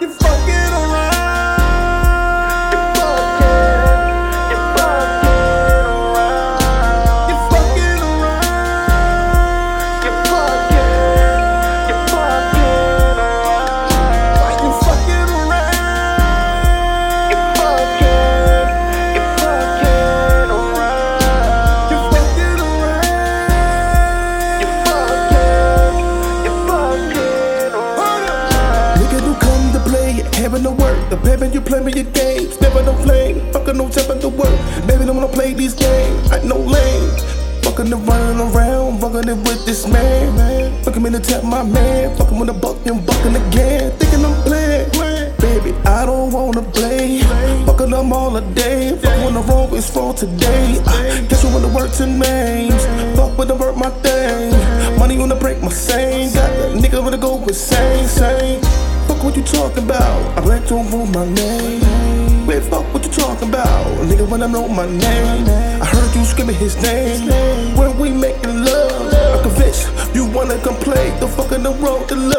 You fucking play me your games. Never no flame, fucking no jumping to work. Baby, don't wanna play these games. I no lame. Fucking and running around, fucking it with this man. Fucking me to tap my man. Fucking with a buck and bucking again. Thinking I'm playing. Baby, I don't wanna play. Fucking them all a day. Fuck when the wrong is for today. I guess you wanna work names? Fuck with the work my thing. Money wanna break my same. Got the nigga wanna go insane, same fuck what you talk about. I blacked over my name. Where the fuck what you talk about? Nigga, when I know my name. I heard you screaming his name. When we making love, I convince you wanna complain. The fuck in the road to love.